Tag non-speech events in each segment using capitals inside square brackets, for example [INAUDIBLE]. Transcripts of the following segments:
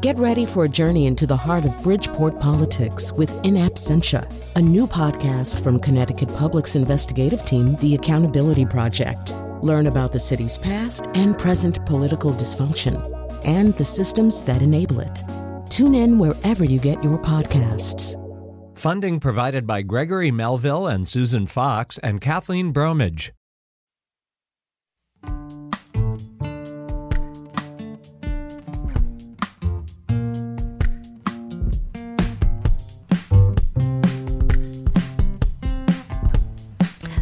Get ready for a journey into the heart of Bridgeport politics with In Absentia, a new podcast from Connecticut Public's investigative team, The Accountability Project. Learn about the city's past and present political dysfunction and the systems that enable it. Tune in wherever you get your podcasts. Funding provided by Gregory Melville and Susan Fox and Kathleen Bromage.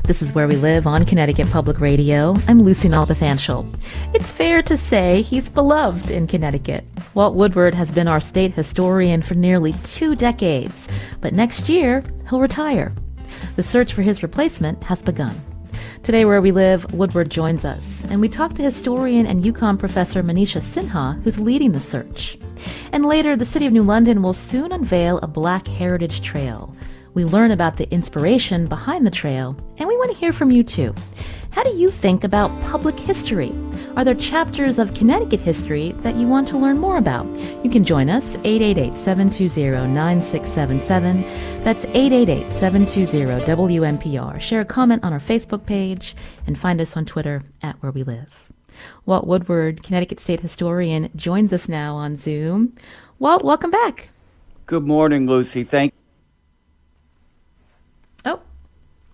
This is Where We Live on Connecticut Public Radio. I'm Lucy Nalpathanchel. It's fair to say he's beloved in Connecticut. Walt Woodward has been our state historian for nearly two decades, but next year he'll retire. The search for his replacement has begun. Today, where we live, Woodward joins us, and we talk to historian and UConn professor Manisha Sinha, who's leading the search. And later, the City of New London will soon unveil a Black Heritage Trail, we learn about the inspiration behind the trail, and we want to hear from you too. How do you think about public history? Are there chapters of Connecticut history that you want to learn more about? You can join us 888-720-9677. That's 888-720-WNPR. Share a comment on our Facebook page and find us on Twitter at Where We Live. Walt Woodward, Connecticut State Historian, joins us now on Zoom. Walt, welcome back. Good morning, Lucy. Thank Oh,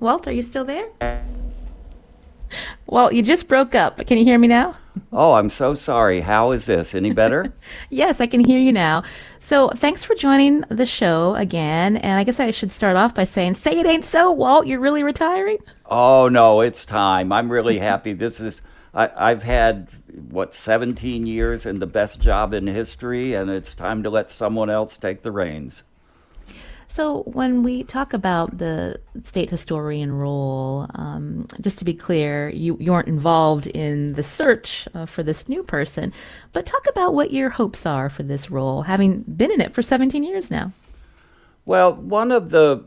Walt, are you still there? Walt, you just broke up. Can you hear me now? Oh, I'm so sorry. How is this? Any better? [LAUGHS] yes, I can hear you now. So, thanks for joining the show again. And I guess I should start off by saying, say it ain't so, Walt. You're really retiring? Oh, no, it's time. I'm really happy. [LAUGHS] This is, I, I've had, what, 17 years in the best job in history, and it's time to let someone else take the reins. So, when we talk about the state historian role, um, just to be clear, you, you aren't involved in the search uh, for this new person, but talk about what your hopes are for this role, having been in it for 17 years now. Well, one of the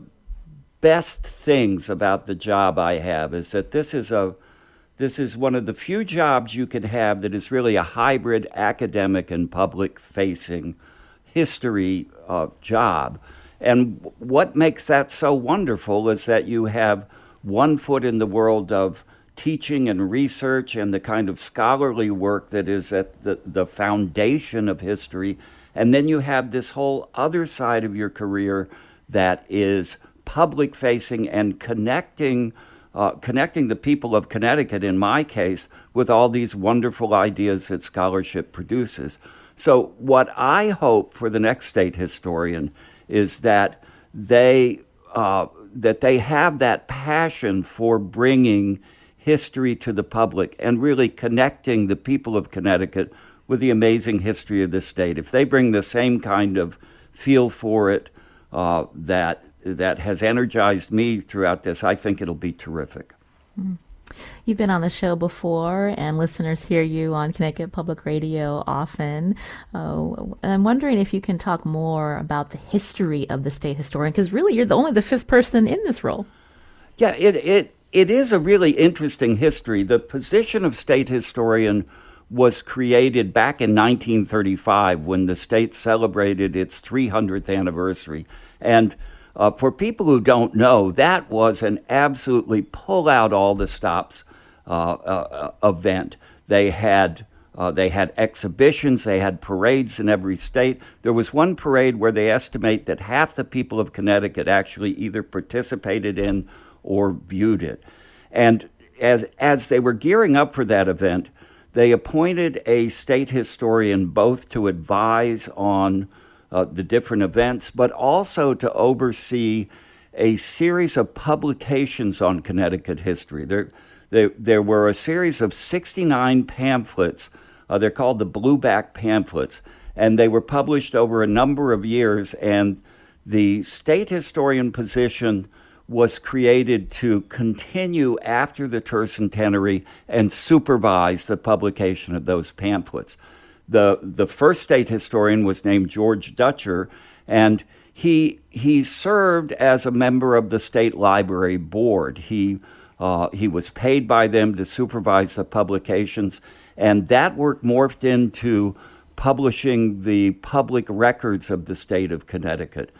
best things about the job I have is that this is a this is one of the few jobs you can have that is really a hybrid academic and public facing history uh, job and what makes that so wonderful is that you have one foot in the world of teaching and research and the kind of scholarly work that is at the, the foundation of history. And then you have this whole other side of your career that is public facing and connecting. Uh, connecting the people of Connecticut, in my case, with all these wonderful ideas that scholarship produces. So, what I hope for the next state historian is that they uh, that they have that passion for bringing history to the public and really connecting the people of Connecticut with the amazing history of the state. If they bring the same kind of feel for it uh, that that has energized me throughout this, I think it'll be terrific. Mm. You've been on the show before, and listeners hear you on Connecticut Public Radio often. Uh, I'm wondering if you can talk more about the history of the state historian, because really you're the only the fifth person in this role. Yeah, it, it, it is a really interesting history. The position of state historian was created back in 1935 when the state celebrated its 300th anniversary. And uh, for people who don't know, that was an absolutely pull out all the stops uh, uh, uh, event. They had uh, they had exhibitions, they had parades in every state. There was one parade where they estimate that half the people of Connecticut actually either participated in or viewed it. And as, as they were gearing up for that event, they appointed a state historian both to advise on uh, the different events, but also to oversee a series of publications on Connecticut history. There, there, there were a series of 69 pamphlets. Uh, they're called the Blueback pamphlets, and they were published over a number of years. And the state historian position was created to continue after the tercentenary and supervise the publication of those pamphlets. The, the first state historian was named George Dutcher, and he, he served as a member of the State Library Board. He uh, he was paid by them to supervise the publications, and that work morphed into publishing the public records of the state of Connecticut.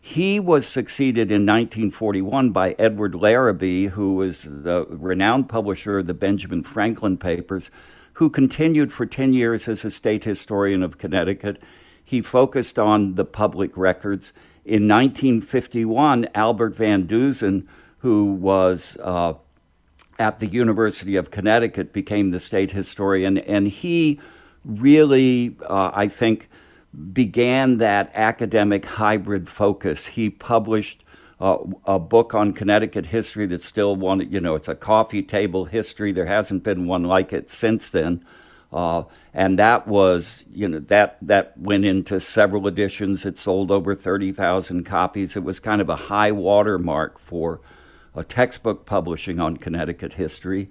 He was succeeded in 1941 by Edward Labaree, who was the renowned publisher of the Benjamin Franklin Papers, who continued for 10 years as a state historian of Connecticut. He focused on the public records. In 1951, Albert Van Dusen, who was uh, at the University of Connecticut, became the state historian, and he really, uh, I think, began that academic hybrid focus. He published uh, a book on Connecticut history that's still one, you know, it's a coffee table history. There hasn't been one like it since then. Uh, and that was, you know, that, that went into several editions. It sold over 30,000 copies. It was kind of a high watermark for a textbook publishing on Connecticut history.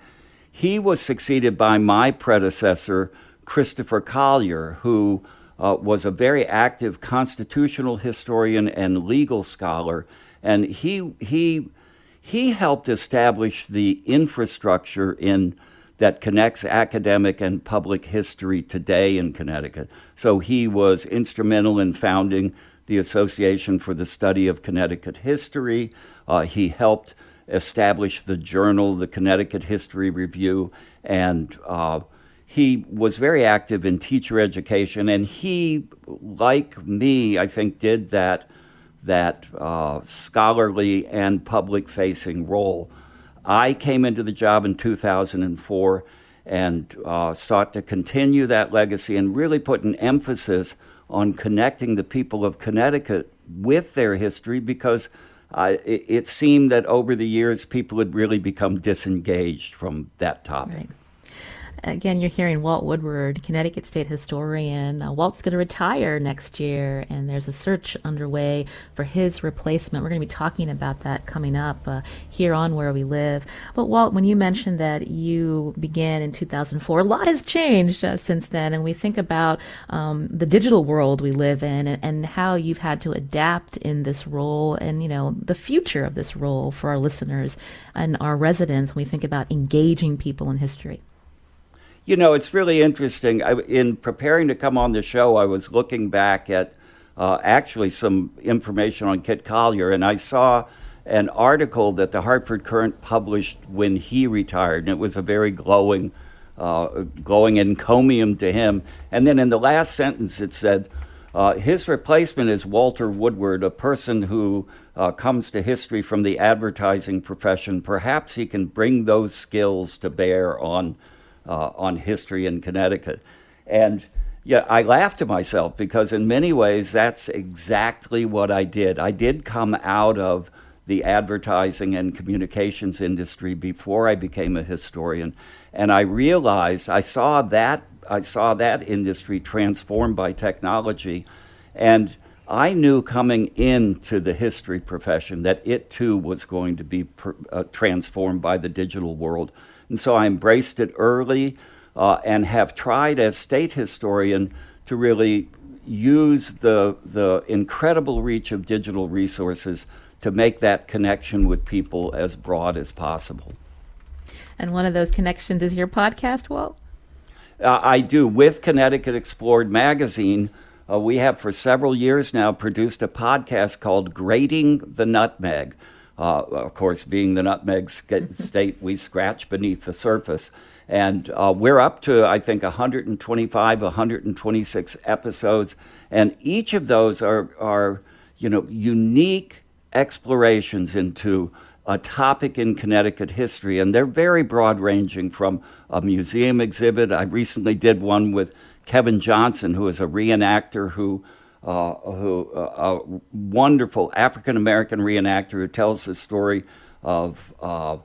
He was succeeded by my predecessor, Christopher Collier, who uh, was a very active constitutional historian and legal scholar, and he he he helped establish the infrastructure in that connects academic and public history today in Connecticut. So he was instrumental in founding the Association for the Study of Connecticut History. Uh, he helped establish the journal, the Connecticut History Review, and uh, he was very active in teacher education, and he, like me, I think, did that that uh, scholarly and public-facing role. I came into the job in 2004 and uh, sought to continue that legacy and really put an emphasis on connecting the people of Connecticut with their history because uh, it, it, seemed that over the years people had really become disengaged from that topic. Right. Again, you're hearing Walt Woodward, Connecticut State Historian. Uh, Walt's going to retire next year, and there's a search underway for his replacement. We're going to be talking about that coming up uh, here on Where We Live. But, Walt, when you mentioned that you began in 2004, a lot has changed uh, since then, and we think about um, the digital world we live in and, and how you've had to adapt in this role and, you know, the future of this role for our listeners and our residents when we think about engaging people in history. You know, it's really interesting. I, in preparing to come on the show, I was looking back at uh, actually some information on Kit Collier, and I saw an article that the Hartford Courant published when he retired, and it was a very glowing, uh, glowing encomium to him. And then in the last sentence, it said, uh, his replacement is Walter Woodward, a person who uh, comes to history from the advertising profession. Perhaps he can bring those skills to bear on uh, on history in Connecticut. And yeah, I laugh to myself because in many ways that's exactly what I did. I did come out of the advertising and communications industry before I became a historian, and I realized I saw that I saw that industry transformed by technology, and I knew coming into the history profession that it too was going to be per, uh, transformed by the digital world. And so I embraced it early uh, and have tried as state historian to really use the, the incredible reach of digital resources to make that connection with people as broad as possible. And one of those connections is your podcast, Walt? Uh, I do. With Connecticut Explored magazine, uh, we have for several years now produced a podcast called Grating the Nutmeg. Uh, of course, being the nutmeg [LAUGHS] state, we scratch beneath the surface. And uh, we're up to, I think, 125, 126 episodes. And each of those are, are you know, unique explorations into a topic in Connecticut history. And they're very broad ranging from a museum exhibit. I recently did one with Kevin Johnson, who is a reenactor who uh, who uh, a wonderful African American reenactor who tells the story of uh,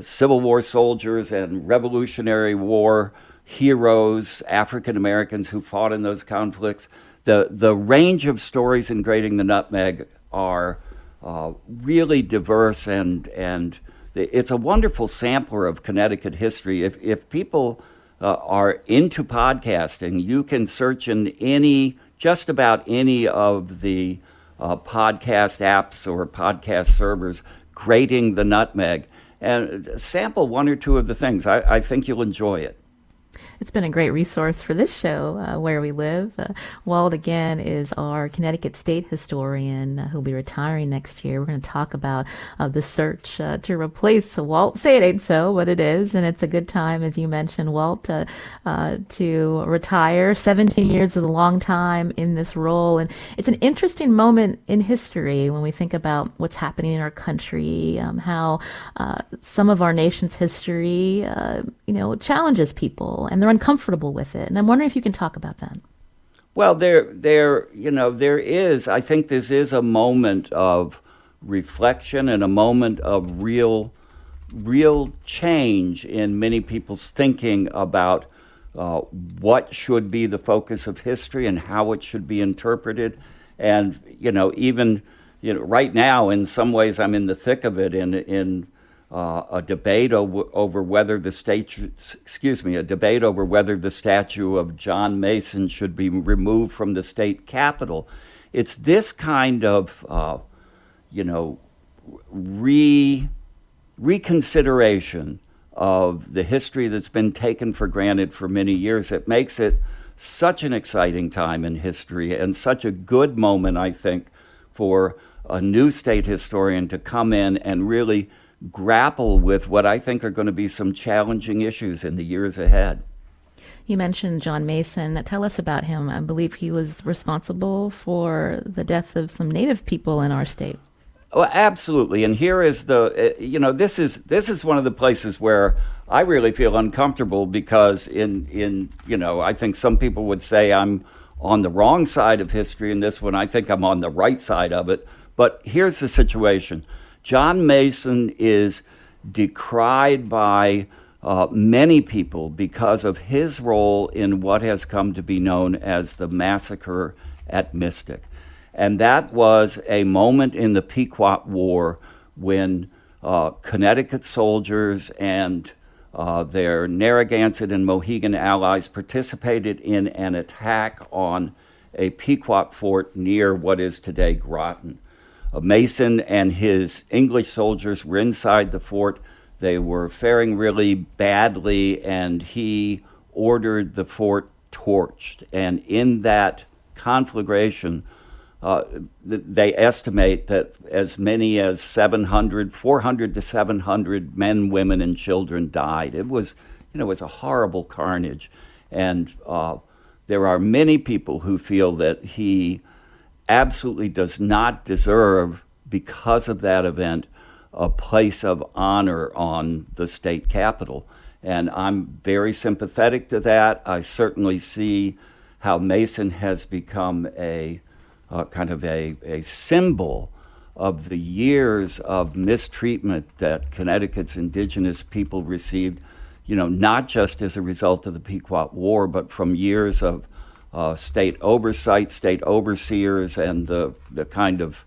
Civil War soldiers and Revolutionary War heroes, African Americans who fought in those conflicts. The the range of stories in Grating the Nutmeg are uh, really diverse and and it's a wonderful sampler of Connecticut history. If if people uh, are into podcasting, you can search in any just about any of the uh, podcast apps or podcast servers grating the nutmeg and sample one or two of the things. I, I think you'll enjoy it. It's been a great resource for this show, uh, Where We Live. Uh, Walt, again, is our Connecticut state historian uh, who'll be retiring next year. We're going to talk about uh, the search uh, to replace Walt. Say it ain't so, but it is. And it's a good time, as you mentioned, Walt, uh, to retire. 17 years is a long time in this role. And it's an interesting moment in history when we think about what's happening in our country, um, how some of our nation's history, you know, challenges people and they're uncomfortable with it. And I'm wondering if you can talk about that. Well, there, there, you know, there is. I think this is a moment of reflection and a moment of real, real change in many people's thinking about uh, what should be the focus of history and how it should be interpreted. And you know, even you know, right now, in some ways, I'm in the thick of it. In in uh, a debate over, over whether the statue, excuse me, a debate over whether the statue of John Mason should be removed from the state capitol. It's this kind of, uh, you know, re reconsideration of the history that's been taken for granted for many years that makes it such an exciting time in history and such a good moment, I think, for a new state historian to come in and really grapple with what I think are going to be some challenging issues in the years ahead. You mentioned John Mason. Tell us about him. I believe he was responsible for the death of some Native people in our state. Oh, absolutely. And here is the, uh, you know, this is this is one of the places where I really feel uncomfortable because in in you know I think some people would say I'm on the wrong side of history in this one. I think I'm on the right side of it. But here's the situation. John Mason is decried by uh, many people because of his role in what has come to be known as the massacre at Mystic. And that was a moment in the Pequot War when uh, Connecticut soldiers and uh, their Narragansett and Mohegan allies participated in an attack on a Pequot fort near what is today Groton. Mason and his English soldiers were inside the fort. They were faring really badly, and he ordered the fort torched. And in that conflagration, uh, they estimate that as many as 700, 400 to 700 men, women, and children died. It was, you know, it was a horrible carnage. And uh, there are many people who feel that he absolutely does not deserve, because of that event, a place of honor on the state capitol. And I'm very sympathetic to that. I certainly see how Mason has become a uh, kind of a, a symbol of the years of mistreatment that Connecticut's indigenous people received, you know, not just as a result of the Pequot War, but from years of uh, state oversight, state overseers, and the, the kind of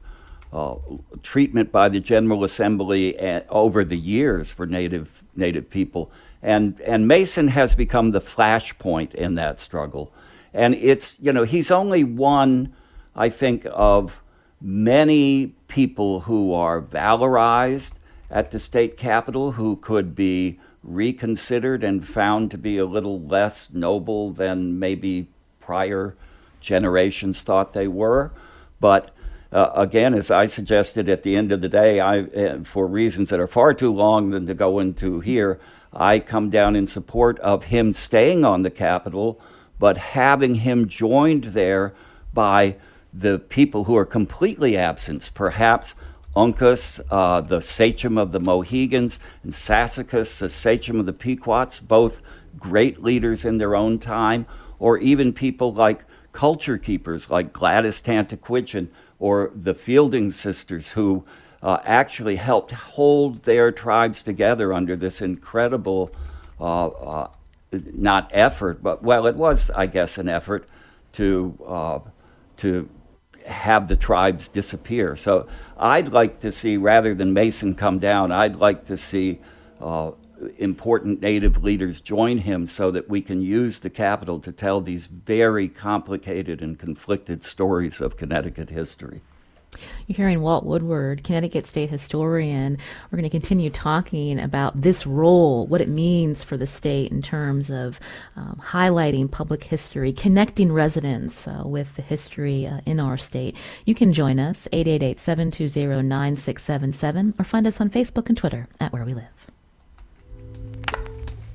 uh, treatment by the General Assembly over the years for Native, Native people. And, and Mason has become the flashpoint in that struggle. And it's, you know, he's only one, I think, of many people who are valorized at the state capitol who could be reconsidered and found to be a little less noble than maybe prior generations thought they were. But uh, again, as I suggested at the end of the day, I, uh, for reasons that are far too long than to go into here, I come down in support of him staying on the Capitol, but having him joined there by the people who are completely absent, perhaps Uncas, uh, the sachem of the Mohegans, and Sassacus, the sachem of the Pequots, both great leaders in their own time, or even people like culture keepers like Gladys Tantaquidgeon or the Fielding sisters who uh, actually helped hold their tribes together under this incredible, uh, uh, not effort, but well, it was, I guess, an effort to uh, to have the tribes disappear. So I'd like to see, rather than Mason come down, I'd like to see uh, important Native leaders join him so that we can use the Capitol to tell these very complicated and conflicted stories of Connecticut history. You're hearing Walt Woodward, Connecticut State Historian. We're going to continue talking about this role, what it means for the state in terms of um, highlighting public history, connecting residents uh, with the history uh, in our state. You can join us, 888 720 9677, or find us on Facebook and Twitter at Where We Live.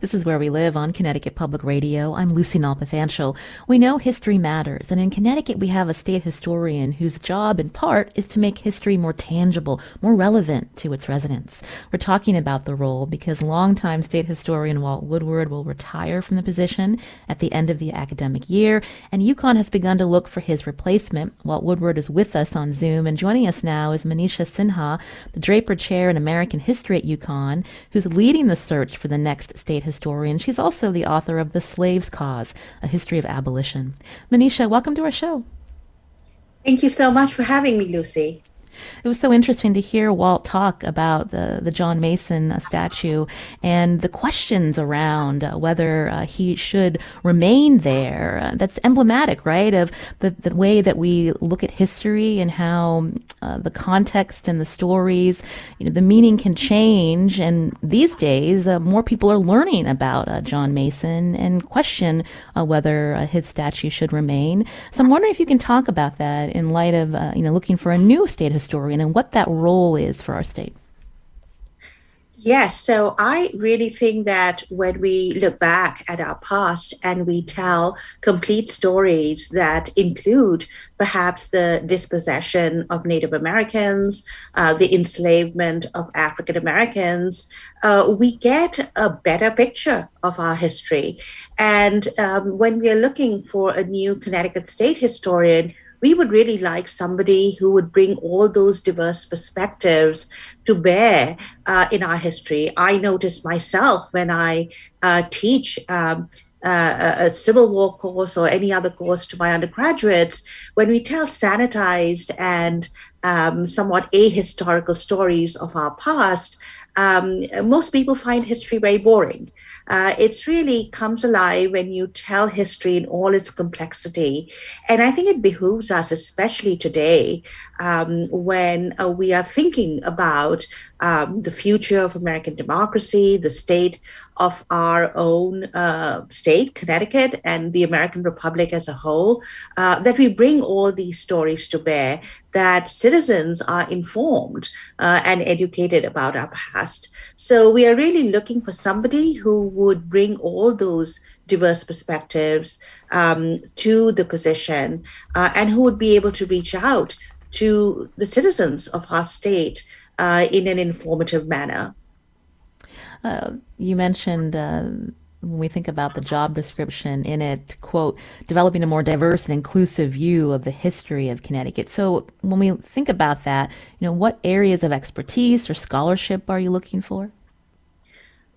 This is Where We Live on Connecticut Public Radio. I'm Lucy Nalpathanchel. We know history matters, and in Connecticut we have a state historian whose job, in part, is to make history more tangible, more relevant to its residents. We're talking about the role because longtime state historian Walt Woodward will retire from the position at the end of the academic year, and UConn has begun to look for his replacement. Walt Woodward is with us on Zoom, and joining us now is Manisha Sinha, the Draper Chair in American History at UConn, who's leading the search for the next state historian. She's also the author of The Slave's Cause, A History of Abolition. Manisha, welcome to our show. Thank you so much for having me, Lucy. It was so interesting to hear Walt talk about the, the John Mason uh, statue and the questions around uh, whether uh, he should remain there. Uh, that's emblematic, right, of the, the way that we look at history and how uh, the context and the stories, you know, the meaning can change. And these days, uh, more people are learning about John Mason and question whether his statue should remain. So I'm wondering if you can talk about that in light of, you know, looking for a new state historian and what that role is for our state. Yes, so I really think that when we look back at our past and we tell complete stories that include perhaps the dispossession of Native Americans, uh, the enslavement of African Americans, uh, we get a better picture of our history. And um, when we are looking for a new Connecticut state historian, we would really like somebody who would bring all those diverse perspectives to bear uh, in our history. I notice myself when I uh, teach. Um, uh, a Civil War course or any other course to my undergraduates, when we tell sanitized and um, somewhat ahistorical stories of our past, um, most people find history very boring. Uh, it's really comes alive when you tell history in all its complexity. And I think it behooves us, especially today, um, when uh, we are thinking about um, the future of American democracy, the state of our own uh, state, Connecticut, and the American Republic as a whole, uh, that we bring all these stories to bear, that citizens are informed uh, and educated about our past. So we are really looking for somebody who would bring all those diverse perspectives um, to the position uh, and who would be able to reach out to the citizens of our state uh, in an informative manner. Uh, you mentioned uh, when we think about the job description in it, quote, developing a more diverse and inclusive view of the history of Connecticut. So when we think about that, you know, what areas of expertise or scholarship are you looking for?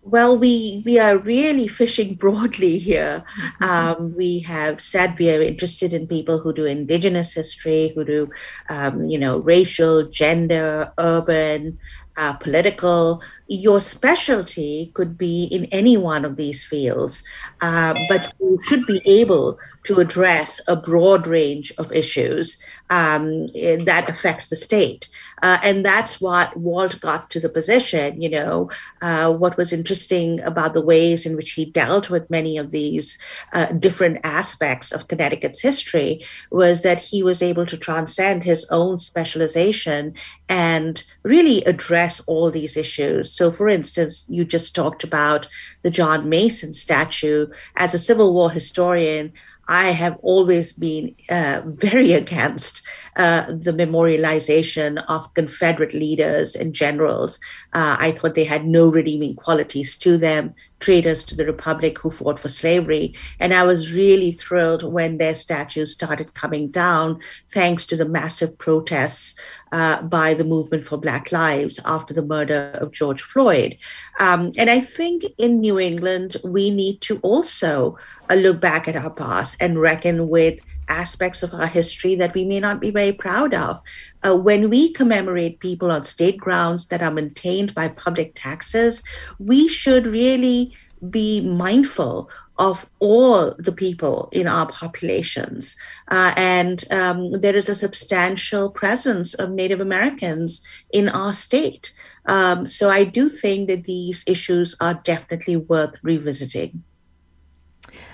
Well, we we are really fishing broadly here. Mm-hmm. Um, we have said we are interested in people who do indigenous history, who do, um, you know, racial, gender, urban, uh, political. Your specialty could be in any one of these fields, uh, but you should be able to address a broad range of issues um, that affects the state. Uh, and that's what Walt got to the position. You know, uh, what was interesting about the ways in which he dealt with many of these uh, different aspects of Connecticut's history was that he was able to transcend his own specialization and really address all these issues. So, for instance, you just talked about the John Mason statue. As a Civil War historian, I have always been uh, very against uh, the memorialization of Confederate leaders and generals. Uh, I thought they had no redeeming qualities to them. traitors to the republic who fought for slavery. And I was really thrilled when their statues started coming down, thanks to the massive protests uh, by the movement for Black Lives after the murder of George Floyd. Um, and I think in New England, we need to also uh, look back at our past and reckon with aspects of our history that we may not be very proud of. Uh, when we commemorate people on state grounds that are maintained by public taxes, we should really be mindful of all the people in our populations. Uh, and um, there is a substantial presence of Native Americans in our state. Um, so I do think that these issues are definitely worth revisiting.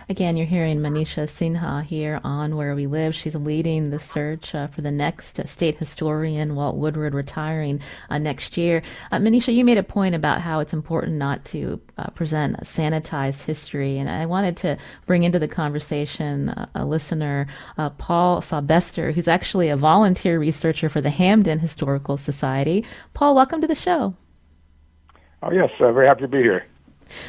Again, you're hearing Manisha Sinha here on Where We Live. She's leading the search uh, for the next state historian, Walt Woodward, retiring uh, next year. Uh, Manisha, you made a point about how it's important not to uh, present sanitized history, and I wanted to bring into the conversation uh, a listener, uh, Paul Saubester, who's actually a volunteer researcher for the Hamden Historical Society. Paul, welcome to the show. Oh, yes, very happy to be here.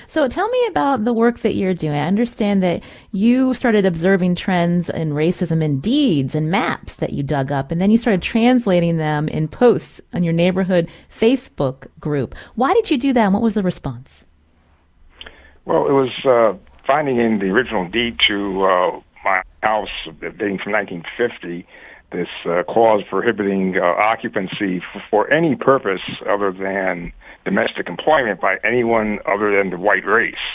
So tell me about the work that you're doing. I understand that you started observing trends in racism in deeds and maps that you dug up, and then you started translating them in posts on your neighborhood Facebook group. Why did you do that, and what was the response? Well, it was uh, finding in the original deed to uh, my house dating from 1950 this uh, clause prohibiting uh, occupancy for, for any purpose other than domestic employment by anyone other than the white race.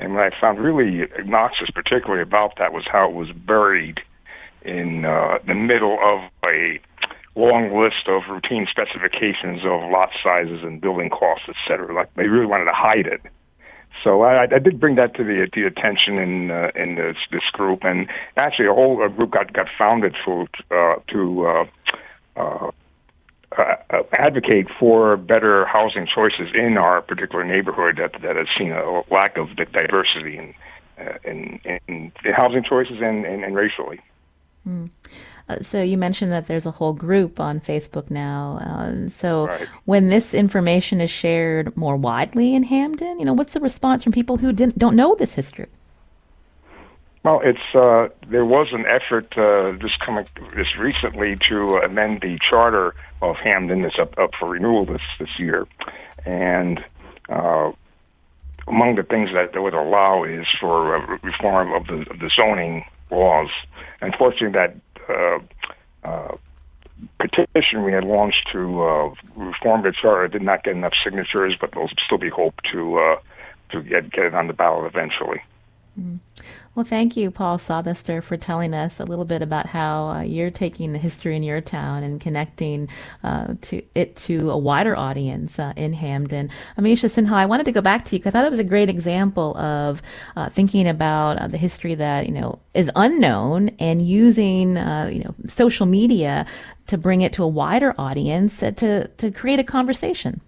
And what I found really obnoxious, particularly about that, was how it was buried in uh, the middle of a long list of routine specifications of lot sizes and building costs, et cetera. Like they really wanted to hide it. So I, I did bring that to the, the attention in uh, in this, this group, and actually a whole group got got founded for uh, to uh, advocate for better housing choices in our particular neighborhood that that has seen a lack of diversity in uh, in, in, in, housing choices and, and, and racially. Mm. Uh, so you mentioned that there's a whole group on Facebook now. Uh, so right. when this information is shared more widely in Hamden, you know, what's the response from people who didn't don't know this history? Well, it's uh, there was an effort uh, just coming this recently to amend the charter of Hamden. That's up up for renewal this this year, and uh, among the things that would allow is for reform of the of the zoning laws. Unfortunately, that uh, uh, petition we had launched to uh, reform the charter did not get enough signatures, but there'll still be hope to uh, to get get it on the ballot eventually. Mm. Well, thank you, Paul Saubester, for telling us a little bit about how uh, you're taking the history in your town and connecting uh, to it to a wider audience uh, in Hamden. Amisha Sinha, I wanted to go back to you because I thought it was a great example of uh, thinking about uh, the history that you know is unknown and using uh, you know social media to bring it to a wider audience to to create a conversation.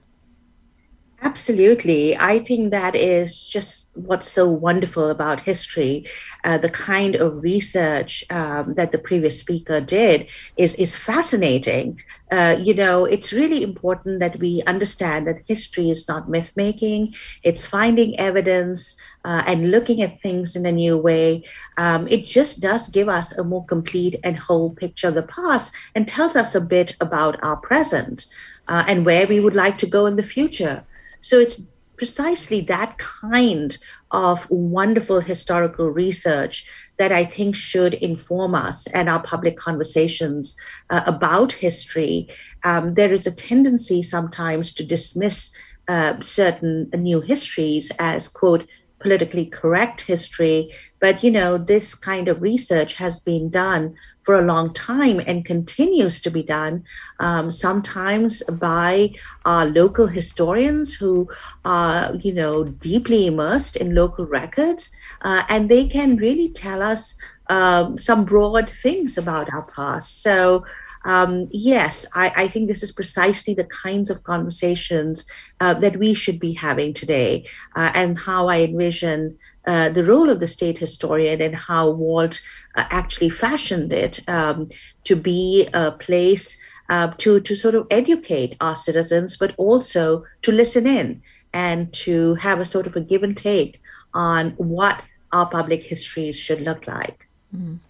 Absolutely. I think that is just what's so wonderful about history. Uh, the kind of research um, that the previous speaker did is, is fascinating. Uh, you know, it's really important that we understand that history is not myth making, it's finding evidence uh, and looking at things in a new way. Um, it just does give us a more complete and whole picture of the past and tells us a bit about our present uh, and where we would like to go in the future. So it's precisely that kind of wonderful historical research that I think should inform us and our public conversations uh, about history. Um, there is a tendency sometimes to dismiss uh, certain new histories as, quote, politically correct history. But, you know, this kind of research has been done for a long time and continues to be done, um, sometimes by our local historians who are, you know, deeply immersed in local records, uh, and they can really tell us um, some broad things about our past. So, um, yes, I, I, think this is precisely the kinds of conversations uh, that we should be having today, uh, and how I envision uh, the role of the state historian and how Walt uh, actually fashioned it um, to be a place uh, to, to sort of educate our citizens, but also to listen in and to have a sort of a give and take on what our public histories should look like. Mm.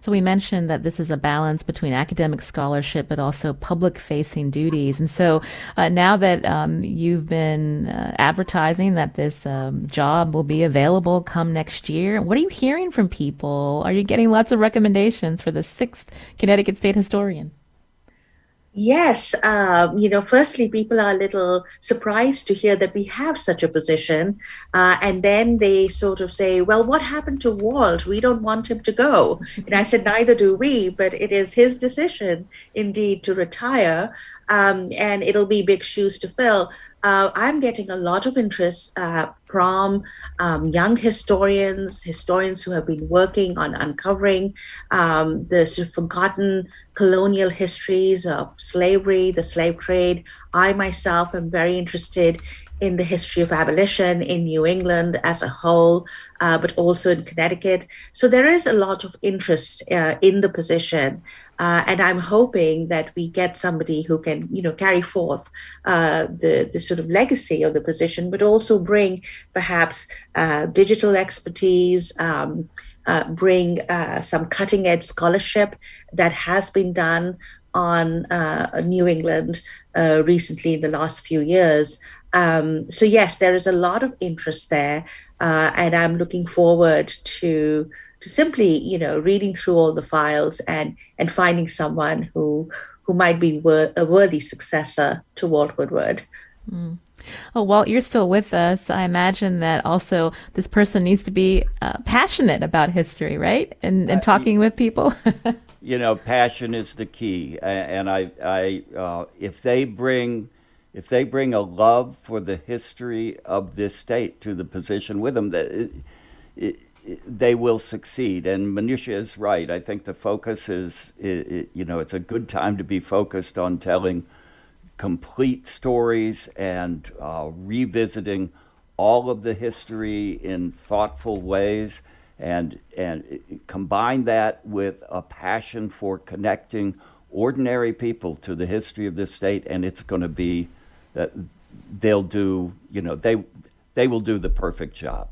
So we mentioned that this is a balance between academic scholarship but also public facing duties. And so uh, now that um, you've been uh, advertising that this um, job will be available come next year, what are you hearing from people? Are you getting lots of recommendations for the sixth Connecticut State Historian? Yes, um, you know, firstly, people are a little surprised to hear that we have such a position. Uh, and then they sort of say, well, what happened to Walt? We don't want him to go. And I said, neither do we, but it is his decision indeed to retire. Um, and it'll be big shoes to fill. Uh, I'm getting a lot of interest uh, from um, young historians, historians who have been working on uncovering um, the sort of forgotten colonial histories of slavery, the slave trade. I myself am very interested in the history of abolition in New England as a whole, uh, but also in Connecticut. So there is a lot of interest uh, in the position. Uh, and I'm hoping that we get somebody who can, you know, carry forth uh, the the sort of legacy of the position, but also bring perhaps uh, digital expertise, um, uh, bring uh, some cutting edge scholarship that has been done on uh, New England uh, recently in the last few years. Um, so, yes, there is a lot of interest there. And I'm looking forward to to simply, you know, reading through all the files and and finding someone who who might be wor- a worthy successor to Walt Woodward. Mm. Oh, Walt, you're still with us. I imagine that also this person needs to be uh, passionate about history, right? And, and uh, talking with people. [LAUGHS] you know, passion is the key. And I, I, uh, if they bring, if they bring a love for the history of this state to the position with them, that it, it, they will succeed. And Manisha is right. I think the focus is, you know, it's a good time to be focused on telling complete stories and uh, revisiting all of the history in thoughtful ways and and combine that with a passion for connecting ordinary people to the history of this state and it's going to be that they'll do you know they they will do the perfect job.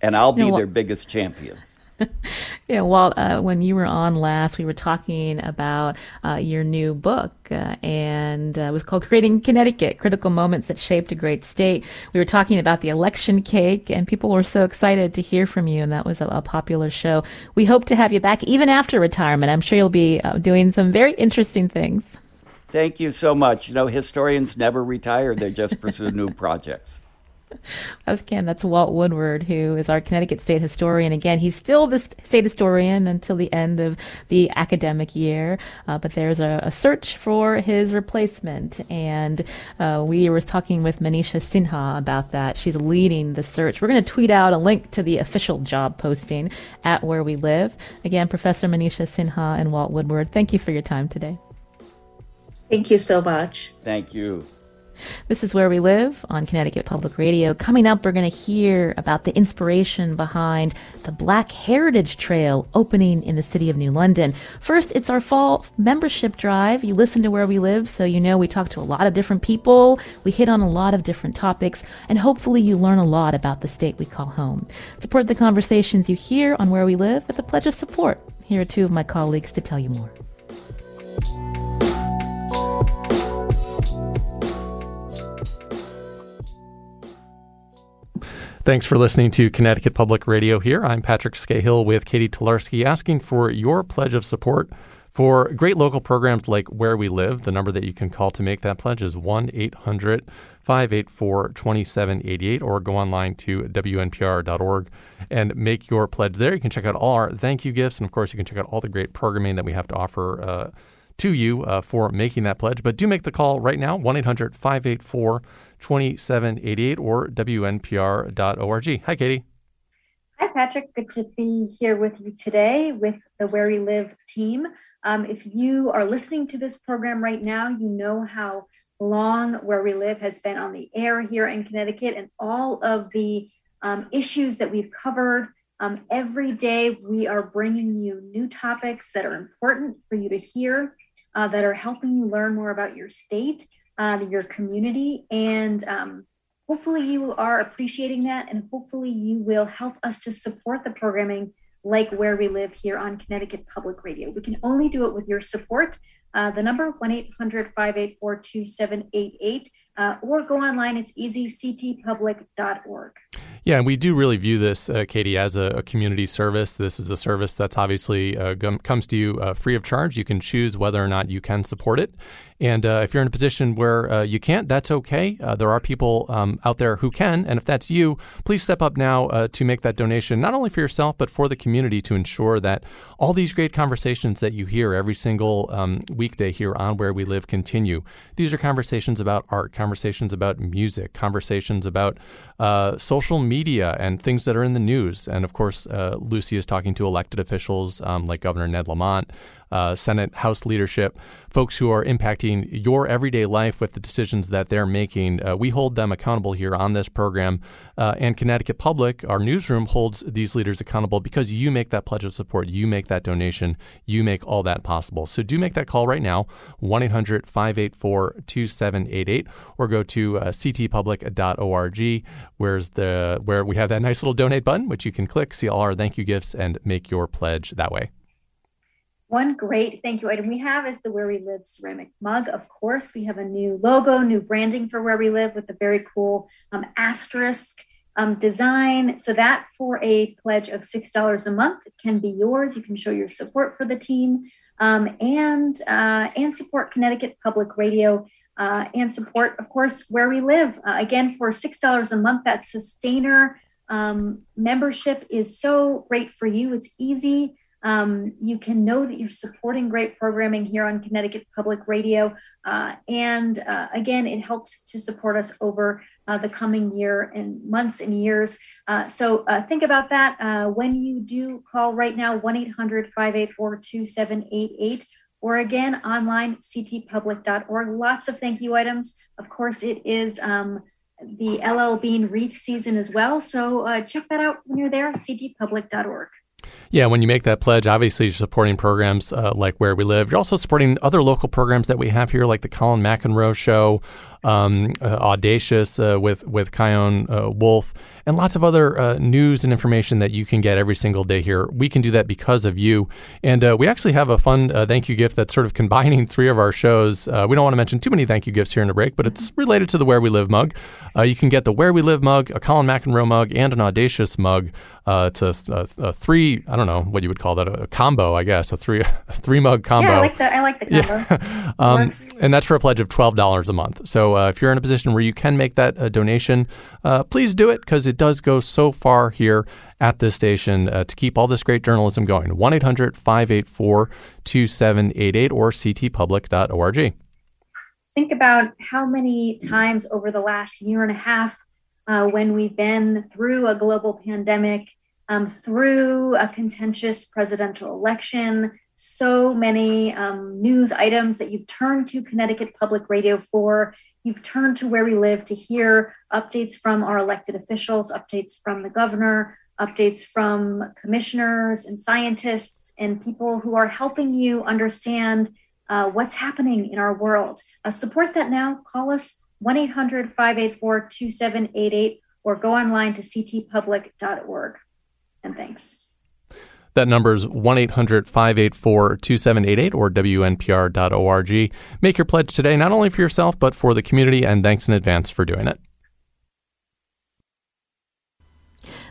And I'll be you know, their biggest champion [LAUGHS] yeah, Walt, uh, when you were on last, we were talking about uh, your new book, uh, and uh, it was called Creating Connecticut Critical Moments That Shaped a Great State. We were talking about the election cake, and people were so excited to hear from you, and that was a, a popular show. We hope to have you back even after retirement. I'm sure you'll be uh, doing some very interesting things. Thank you so much. You know, historians never retire, they just pursue new [LAUGHS] projects. Again, that's Walt Woodward, who is our Connecticut State Historian. Again, he's still the state historian until the end of the academic year, uh, but there's a, a, search for his replacement. And uh, we were talking with Manisha Sinha about that. She's leading the search. We're going to tweet out a link to the official job posting at Where We Live. Again, Professor Manisha Sinha and Walt Woodward, thank you for your time today. Thank you so much. Thank you. This is Where We Live on Connecticut Public Radio. Coming up, we're going to hear about the inspiration behind the Black Heritage Trail opening in the city of New London. First, it's our fall membership drive. You listen to Where We Live, so you know we talk to a lot of different people. We hit on a lot of different topics, and hopefully you learn a lot about the state we call home. Support the conversations you hear on Where We Live with a pledge of support. Here are two of my colleagues to tell you more. Thanks for listening to Connecticut Public Radio here. I'm Patrick Skahill with Katie Tolarski asking for your pledge of support for great local programs like Where We Live. The number that you can call to make that pledge is 1 800 584 2788 or go online to WNPR.org and make your pledge there. You can check out all our thank you gifts, and of course, you can check out all the great programming that we have to offer. Uh, to you uh, for making that pledge. But do make the call right now 1 800 584 2788 or WNPR.org. Hi, Katie. Hi, Patrick. Good to be here with you today with the Where We Live team. Um, if you are listening to this program right now, you know how long Where We Live has been on the air here in Connecticut and all of the um, issues that we've covered. Um, every day, we are bringing you new topics that are important for you to hear, uh, that are helping you learn more about your state uh, your community and um, hopefully you are appreciating that and hopefully you will help us to support the programming like where we live here on Connecticut Public Radio. We can only do it with your support. Uh, the number 1-800-584-2788 uh, or go online. It's easy, ctpublic.org. Yeah, and we do really view this, uh, Katie, as a, a, community service. This is a service that's obviously uh, comes to you uh, free of charge. You can choose whether or not you can support it. And uh, if you're in a position where uh, you can't, that's okay. Uh, there are people um, out there who can. And if that's you, please step up now to make that donation, not only for yourself, but for the community to ensure that all these great conversations that you hear every single um, weekday here on Where We Live continue. These are conversations about art, conversations about music, conversations about social media media and things that are in the news. And of course, uh, Lucy is talking to elected officials um, like Governor Ned Lamont, uh, Senate, House leadership, folks who are impacting your everyday life with the decisions that they're making. Uh, we hold them accountable here on this program. Uh, and Connecticut Public, our newsroom, holds these leaders accountable because you make that pledge of support, you make that donation, you make all that possible. So do make that call right now, 1 800 584 2788, or go to uh, ctpublic.org, where's the, where we have that nice little donate button, which you can click, see all our thank you gifts, and make your pledge that way. One great thank you item we have is the Where We Live ceramic mug. Of course, we have a new logo, new branding for Where We Live with a very cool um, asterisk um, design. So that for a pledge of $6 a month can be yours. You can show your support for the team um, and, uh, and support Connecticut Public Radio uh, and support, of course, Where We Live. Uh, again, for $6 a month, that sustainer um, membership is so great for you. It's easy um, you can know that you're supporting great programming here on Connecticut Public Radio. Uh, and uh, again, it helps to support us over uh, the coming year and months and years. Uh, so think about that when you do call right now 1 800 584 2788 or again online ctpublic.org. Lots of thank you items. Of course, it is. Um, the LL Bean wreath season as well. So check that out when you're there ctpublic.org. Yeah, when you make that pledge, obviously you're supporting programs uh, like Where We Live. You're also supporting other local programs that we have here, like the Colin McEnroe Show, um, uh, Audacious uh, with with Chion uh, Wolf, and lots of other uh, news and information that you can get every single day here. We can do that because of you, and uh, we actually have a fun thank you gift that's sort of combining [LAUGHS] three of our shows. we don't want to mention too many thank you gifts here in the break, but it's related to the Where We Live mug. you can get the Where We Live mug, a Colin McEnroe mug, and an Audacious mug. to a, three, I don't know what you would call that, a combo, I guess, a three [LAUGHS] a three mug combo. Yeah, I like the I like the combo. [LAUGHS] Yeah. um, and that's for a pledge of twelve dollars a month. So uh, if you're in a position where you can make that uh, donation, uh, please do it because it does go so far here at this station uh, to keep all this great journalism going. 1 800 584 2788 or ctpublic.org. Think about how many times over the last year and a half uh, when we've been through a global pandemic, um, through a contentious presidential election, so many um, news items that you've turned to Connecticut Public Radio for. You've turned to where we live to hear updates from our elected officials, updates from the governor, updates from commissioners and scientists and people who are helping you understand uh, what's happening in our world. Uh, support that now. Call us 1 800 584 2788 or go online to ctpublic.org. And thanks. That number is 1 800 584 2788 or WNPR.org. Make your pledge today, not only for yourself, but for the community, and thanks in advance for doing it.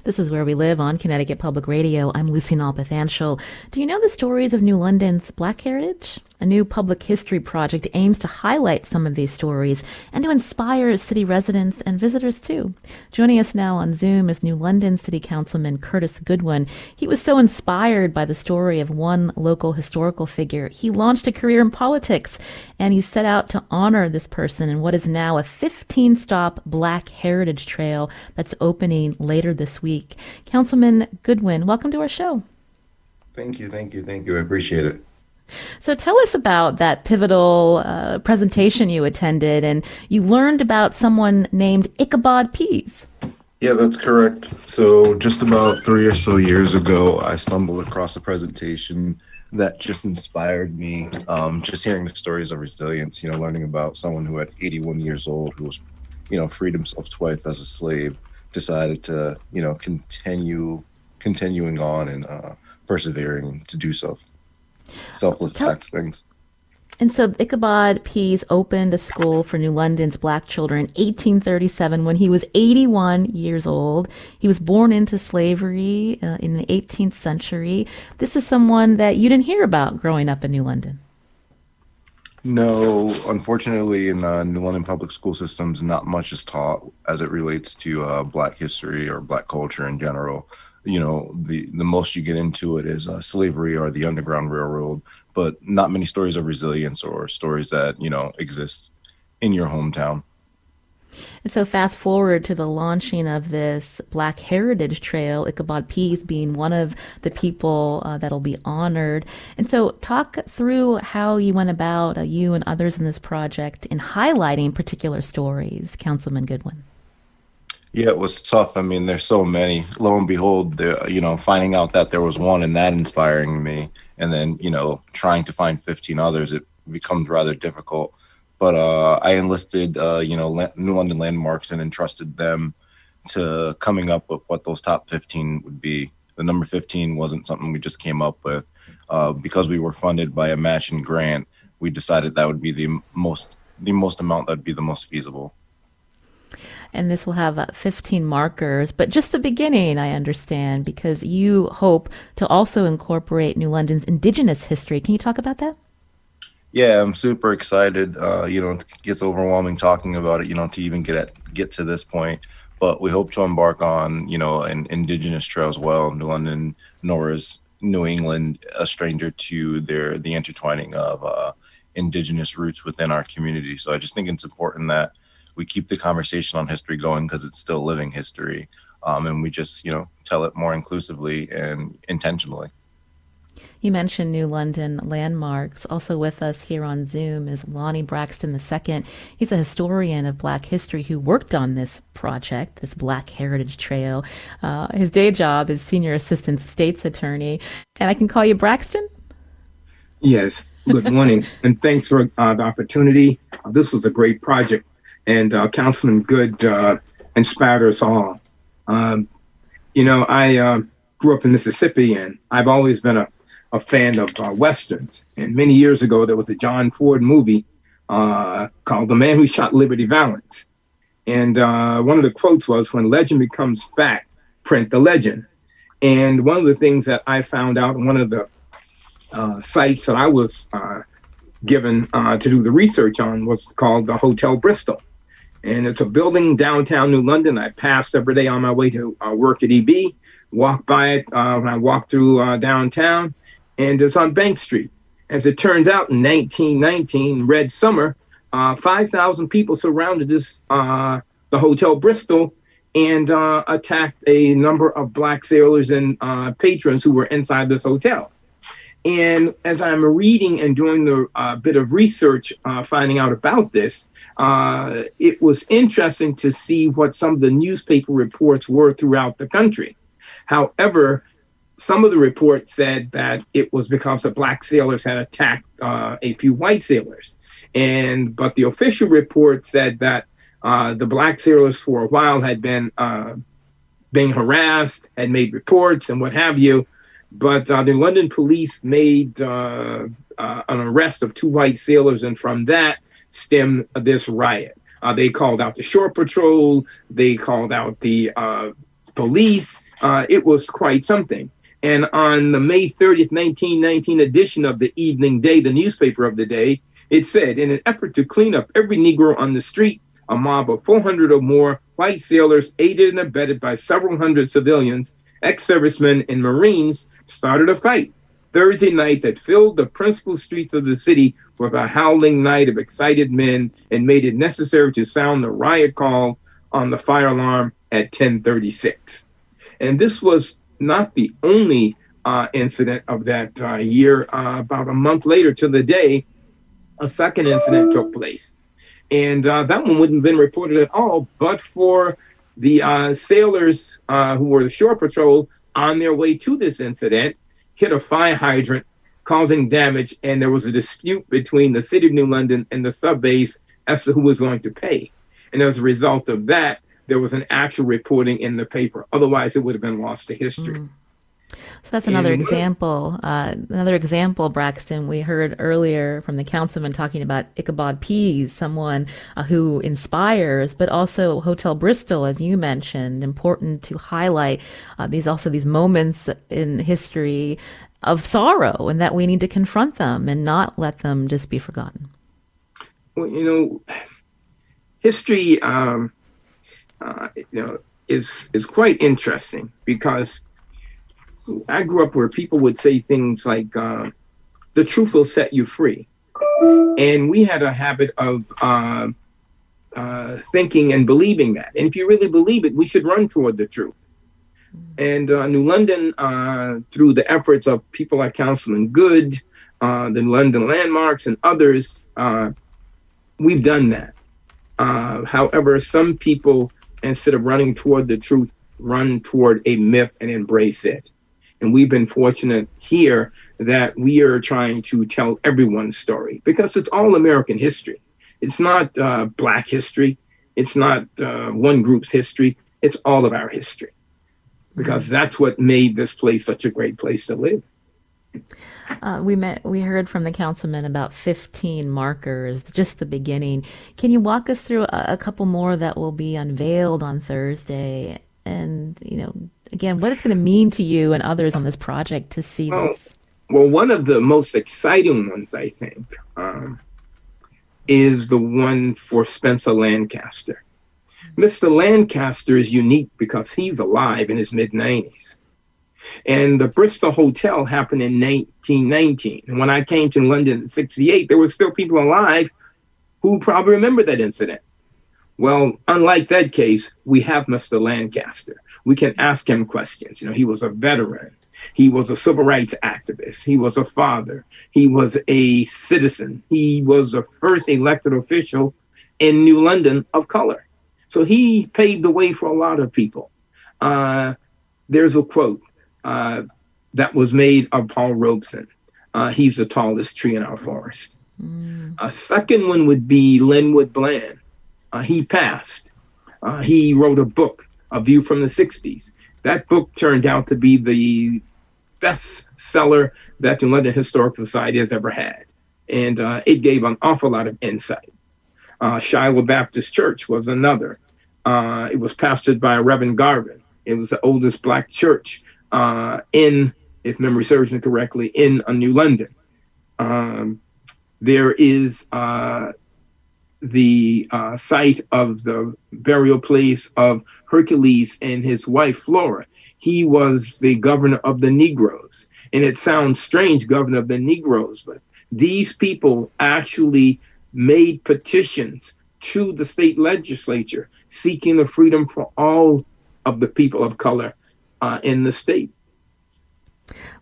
This is Where We Live on Connecticut Public Radio. I'm Lucy Nalpathanchil. Do you know the stories of New London's Black heritage? A new public history project aims to highlight some of these stories and to inspire city residents and visitors too. Joining us now on Zoom is New London City Councilman Curtis Goodwin. He was so inspired by the story of one local historical figure. He launched a career in politics and he set out to honor this person in what is now a 15 stop Black Heritage Trail that's opening later this week. Councilman Goodwin, welcome to our show. Thank you, thank you, thank you. I appreciate it. So tell us about that pivotal uh, presentation you attended, and you learned about someone named Ichabod Pease. Yeah, that's correct. So just about three or so years ago, I stumbled across a presentation that just inspired me. Um, just hearing the stories of resilience, you know, learning about someone who at 81 years old who was you know, freed himself twice as a slave, decided to, you know, continue continuing on and uh, persevering to do so. Selfless Tell- acts things. And so Ichabod Pease opened a school for New London's black children in 1837 when he was 81 years old. He was born into slavery uh, in the 18th century. This is someone that you didn't hear about growing up in New London. No, unfortunately, in uh, New London public school systems, not much is taught as it relates to uh, Black history or Black culture in general. You know, the the most you get into it is uh, slavery or the Underground Railroad, but not many stories of resilience or stories that you know exist in your hometown. And so, fast forward to the launching of this Black Heritage Trail, Ichabod Pease being one of the people uh, that'll be honored. And so, talk through how you went about, uh, you and others in this project, in highlighting particular stories, Councilman Goodwin. Yeah, it was tough. I mean, there's so many. Lo and behold, you know, finding out that there was one and that inspiring me, and then you know, trying to find 15 others, it becomes rather difficult but uh, I enlisted, uh, you know, New London Landmarks and entrusted them to coming up with what those top 15 would be. The number 15 wasn't something we just came up with. Uh, because we were funded by a matching grant, we decided that would be the most the most amount that would be the most feasible. And this will have uh, 15 markers, but just the beginning, I understand, because you hope to also incorporate New London's Indigenous history. Can you talk about that? yeah, I'm super excited. Uh, you know, it gets overwhelming talking about it. You know, to even get at get to this point. But we hope to embark on you know an indigenous trail as well. New London, nor is New England a stranger to their the intertwining of uh, indigenous roots within our community. So I just think it's important that we keep the conversation on history going because it's still living history, um, and we just you know tell it more inclusively and intentionally. You mentioned New London landmarks. Also with us here on Zoom is Lonnie Braxton II. He's a historian of Black history who worked on this project, this Black Heritage Trail. Uh, his day job is senior assistant state's attorney. And I can call you Braxton? Yes. Good morning, and thanks for uh, the opportunity. This was a great project, and uh, Councilman Good uh, inspired us all. Um, you know, I uh, grew up in Mississippi, and I've always been a a fan of uh, westerns. And many years ago, there was a John Ford movie uh, called "The Man Who Shot Liberty Valance," and uh, one of the quotes was, "When legend becomes fact, print the legend." And one of the things that I found out one of the sites that I was given to do the research on was called the Hotel Bristol. And it's a building downtown New London. I passed every day on my way to work at EB, walked by it when I walked through downtown and it's on Bank Street. As it turns out, in 1919, Red Summer, uh, 5,000 people surrounded this uh, the Hotel Bristol and uh, attacked a number of black sailors and uh, patrons who were inside this hotel. And as I'm reading and doing the uh, bit of research, uh, finding out about this, it was interesting to see what some of the newspaper reports were throughout the country. However, some of the reports said that it was because the black sailors had attacked uh, a few white sailors, and but the official report said that uh, the black sailors for a while had been uh, being harassed, had made reports and what have you, but uh, the London police made uh, uh, an arrest of two white sailors, and from that stemmed this riot. they called out the shore patrol, they called out the police. it was quite something. And on the May 30th, 1919 edition of the Evening Day, the newspaper of the day, it said, in an effort to clean up every Negro on the street, a mob of 400 or more white sailors, aided and abetted by several hundred civilians, ex servicemen, and Marines, started a fight Thursday night that filled the principal streets of the city with a howling night of excited men and made it necessary to sound the riot call on the fire alarm at 1036. And this was not the only uh, incident of that uh, year. Uh, about a month later to the day, a second incident took place. And uh, that one wouldn't have been reported at all, but for the uh, sailors uh, who were the shore patrol on their way to this incident, hit a fire hydrant, causing damage. And there was a dispute between the city of New London and the sub base as to who was going to pay. And as a result of that, there was an actual reporting in the paper. Otherwise, it would have been lost to history. Mm. So that's another example. Uh, another example, Braxton. We heard earlier from the councilman talking about Ichabod Pease, someone uh, who inspires, but also Hotel Bristol, as you mentioned, important to highlight uh, these also these moments in history of sorrow, and that we need to confront them and not let them just be forgotten. Well, you know, history, um, uh, you know, is is quite interesting because I grew up where people would say things like, uh, "The truth will set you free," and we had a habit of uh, uh, thinking and believing that. And if you really believe it, we should run toward the truth. And uh, New London, uh, through the efforts of people like Councilman Good, uh, the London Landmarks, and others, we've done that. however, some people, instead of running toward the truth, run toward a myth and embrace it. And we've been fortunate here that we are trying to tell everyone's story because it's all American history. It's not uh, Black history. It's not uh, one group's history. It's all of our history because that's what made this place such a great place to live. Uh, we met. We heard from the councilman about 15 markers, just the beginning. Can you walk us through a, a couple more that will be unveiled on Thursday? And you know, again, what it's going to mean to you and others on this project to see well, this? Well, one of the most exciting ones, I think, um, is the one for Spencer Lancaster. Mr. Lancaster is unique because he's alive in his mid 90s. And the Bristol Hotel happened in 1919. And when I came to London in 68, there were still people alive who probably remember that incident. Well, unlike that case, we have Mr. Lancaster we can ask him questions. You know, he was a veteran. He was a civil rights activist. He was a father. He was a citizen. He was the first elected official in New London of color. So he paved the way for a lot of people. Uh, there's a quote uh, that was made of Paul Robeson. Uh, he's the tallest tree in our forest. Mm. A second one would be Linwood Bland. Uh, he passed. Uh, he wrote a book a View from the 60s. That book turned out to be the best seller that the London Historical Society has ever had. And uh, it gave an awful lot of insight. Uh, Shiloh Baptist Church was another. Uh, it was pastored by Reverend Garvin. It was the oldest black church uh, in, if memory serves me correctly, in a New London. Um, there is uh, the uh, site of the burial place of Hercules and his wife Flora. He was the governor of the Negroes. And it sounds strange, governor of the Negroes, but these people actually made petitions to the state legislature seeking the freedom for all of the people of color uh, in the state.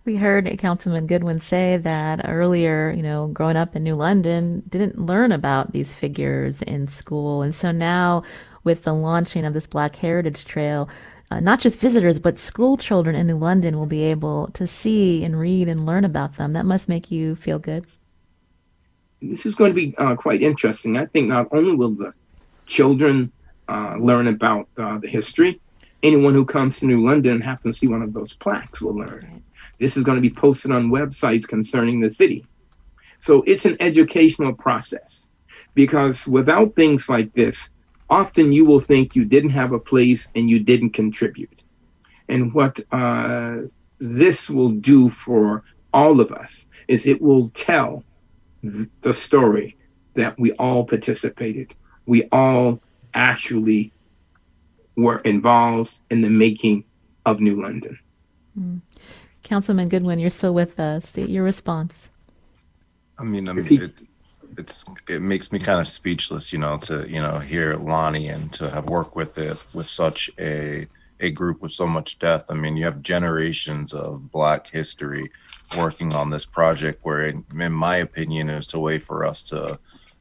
We heard Councilman Goodwin say that earlier, you know, growing up in New London, didn't learn about these figures in school. And so now, with the launching of this Black Heritage Trail, uh, not just visitors, but school children in New London will be able to see and read and learn about them. That must make you feel good. This is going to be uh, quite interesting. I think not only will the children uh, learn about uh, the history, anyone who comes to New London and happens to see one of those plaques will learn. Right. This is going to be posted on websites concerning the city. So it's an educational process because without things like this, often you will think you didn't have a place and you didn't contribute. And what uh, this will do for all of us is it will tell the story that we all participated. We all actually were involved in the making of New London. Mm. Councilman Goodwin, you're still with us. Your response. I mean, I mean, it, it's it makes me kind of speechless, you know, to you know hear Lonnie and to have worked with it with such a a group with so much depth. I mean, you have generations of Black history working on this project, where, in, my opinion, it's a way for us to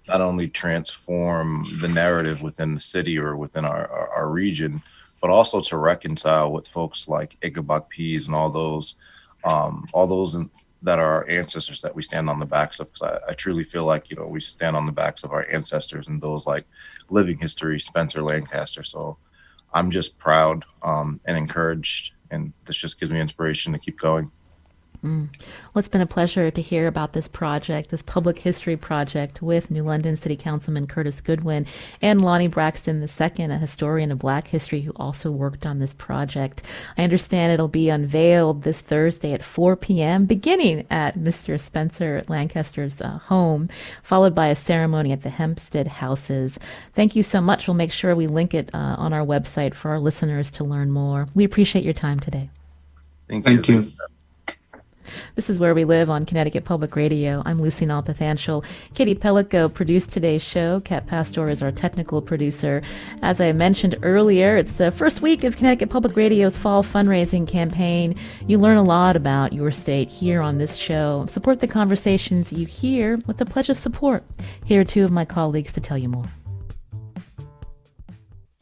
not only transform the narrative within the city or within our, our, our region, but also to reconcile with folks like Ichabod Pease and all those um, all those that are our ancestors that we stand on the backs of. Because I, I, truly feel like you know we stand on the backs of our ancestors and those like living history, Spencer Lancaster. So I'm just proud um, and encouraged, and this just gives me inspiration to keep going. Mm. Well, it's been a pleasure to hear about this project, this public history project with New London City Councilman Curtis Goodwin and Lonnie Braxton II, a historian of Black history who also worked on this project. I understand it'll be unveiled this Thursday at 4 p.m., beginning at Mr. Spencer Lancaster's uh, home, followed by a ceremony at the Hempstead Houses. Thank you so much. We'll make sure we link it uh, on our website for our listeners to learn more. We appreciate your time today. Thank you. Thank you. This is Where We Live on Connecticut Public Radio. I'm Lucy Nalpathanchil. Katie Pellico produced today's show. Kat Pastor is our technical producer. As I mentioned earlier, it's the first week of Connecticut Public Radio's fall fundraising campaign. You learn a lot about your state here on this show. Support the conversations you hear with a pledge of support. Here are two of my colleagues to tell you more.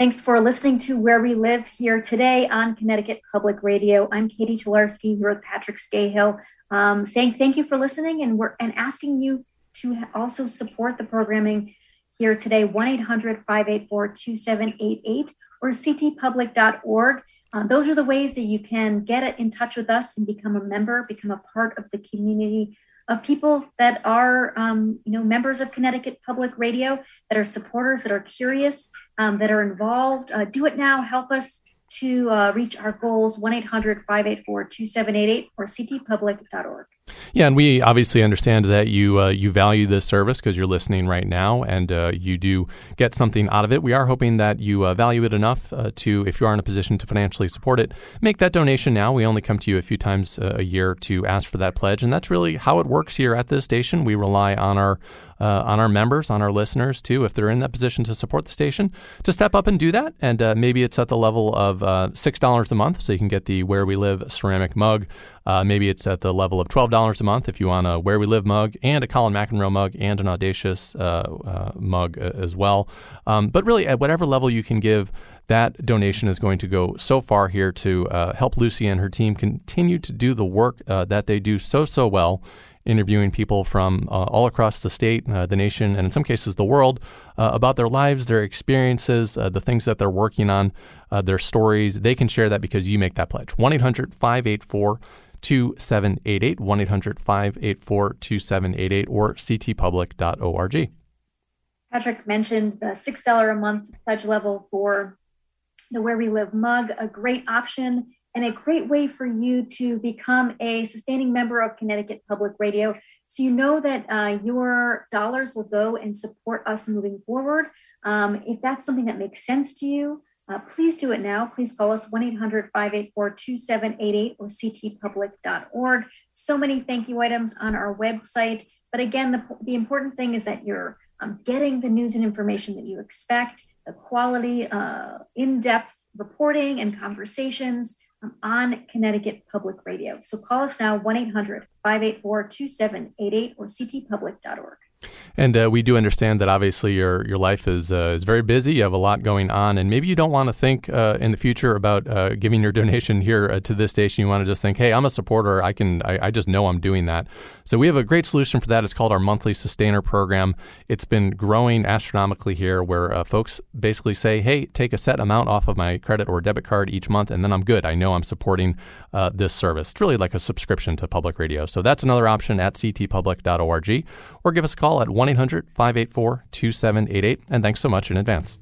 Thanks for listening to Where We Live here today on Connecticut Public Radio. I'm Catie Talarski here with Patrick Skahill, um, saying thank you for listening and we're and asking you to also support the programming here today. 1-800-584-2788 or ctpublic.org. Uh, those are the ways that you can get in touch with us and become a member, become a part of the community of people that are, um, you know, members of Connecticut Public Radio, that are supporters, that are curious, um, that are involved. Uh, do it now. Help us to uh, reach our goals 1 800 584 2788 or ctpublic.org. Yeah, and we obviously understand that you uh, you value this service because you're listening right now, and uh, you do get something out of it. We are hoping that you uh, value it enough uh, to, if you are in a position to financially support it, make that donation now. We only come to you a few times uh, a year to ask for that pledge, and that's really how it works here at this station. We rely on our uh, on our members, on our listeners too, if they're in that position to support the station, to step up and do that. And maybe it's at the level of six dollars a month, so you can get the Where We Live ceramic mug. Maybe it's at the level of twelve dollars a month if you want a Where We Live mug and a Colin McEnroe mug and an Audacious uh, uh, mug uh, as well. Um, but really, at whatever level you can give, that donation is going to go so far here to uh, help Lucy and her team continue to do the work uh, that they do so, so well interviewing people from uh, all across the state, uh, the nation, and in some cases the world uh, about their lives, their experiences, the things that they're working on, their stories. They can share that because you make that pledge. 1 800 584 2788, 1 800 584 2788, or ctpublic.org. Patrick mentioned the $6 a month pledge level for the Where We Live mug, a great option and a great way for you to become a sustaining member of Connecticut Public Radio. So you know that uh, your dollars will go and support us moving forward. Um, if that's something that makes sense to you, uh, please do it now. Please call us 1 800 584 2788 or ctpublic.org. So many thank you items on our website. But again, the, the important thing is that you're um, getting the news and information that you expect, the quality, uh, in depth reporting and conversations um, on Connecticut Public Radio. So call us now 1 800 584 2788 or ctpublic.org. And uh, we do understand that obviously your your life is uh, is very busy. You have a lot going on, and maybe you don't want to think uh, in the future about uh, giving your donation here uh, to this station. You want to just think, "Hey, I'm a supporter. I can. I, I, just know I'm doing that." So we have a great solution for that. It's called our monthly sustainer program. It's been growing astronomically here, where uh, folks basically say, "Hey, take a set amount off of my credit or debit card each month, and then I'm good. I know I'm supporting this service." It's really like a subscription to public radio. So that's another option at ctpublic.org, or give us a call at 1 800 584 2788. And thanks so much in advance.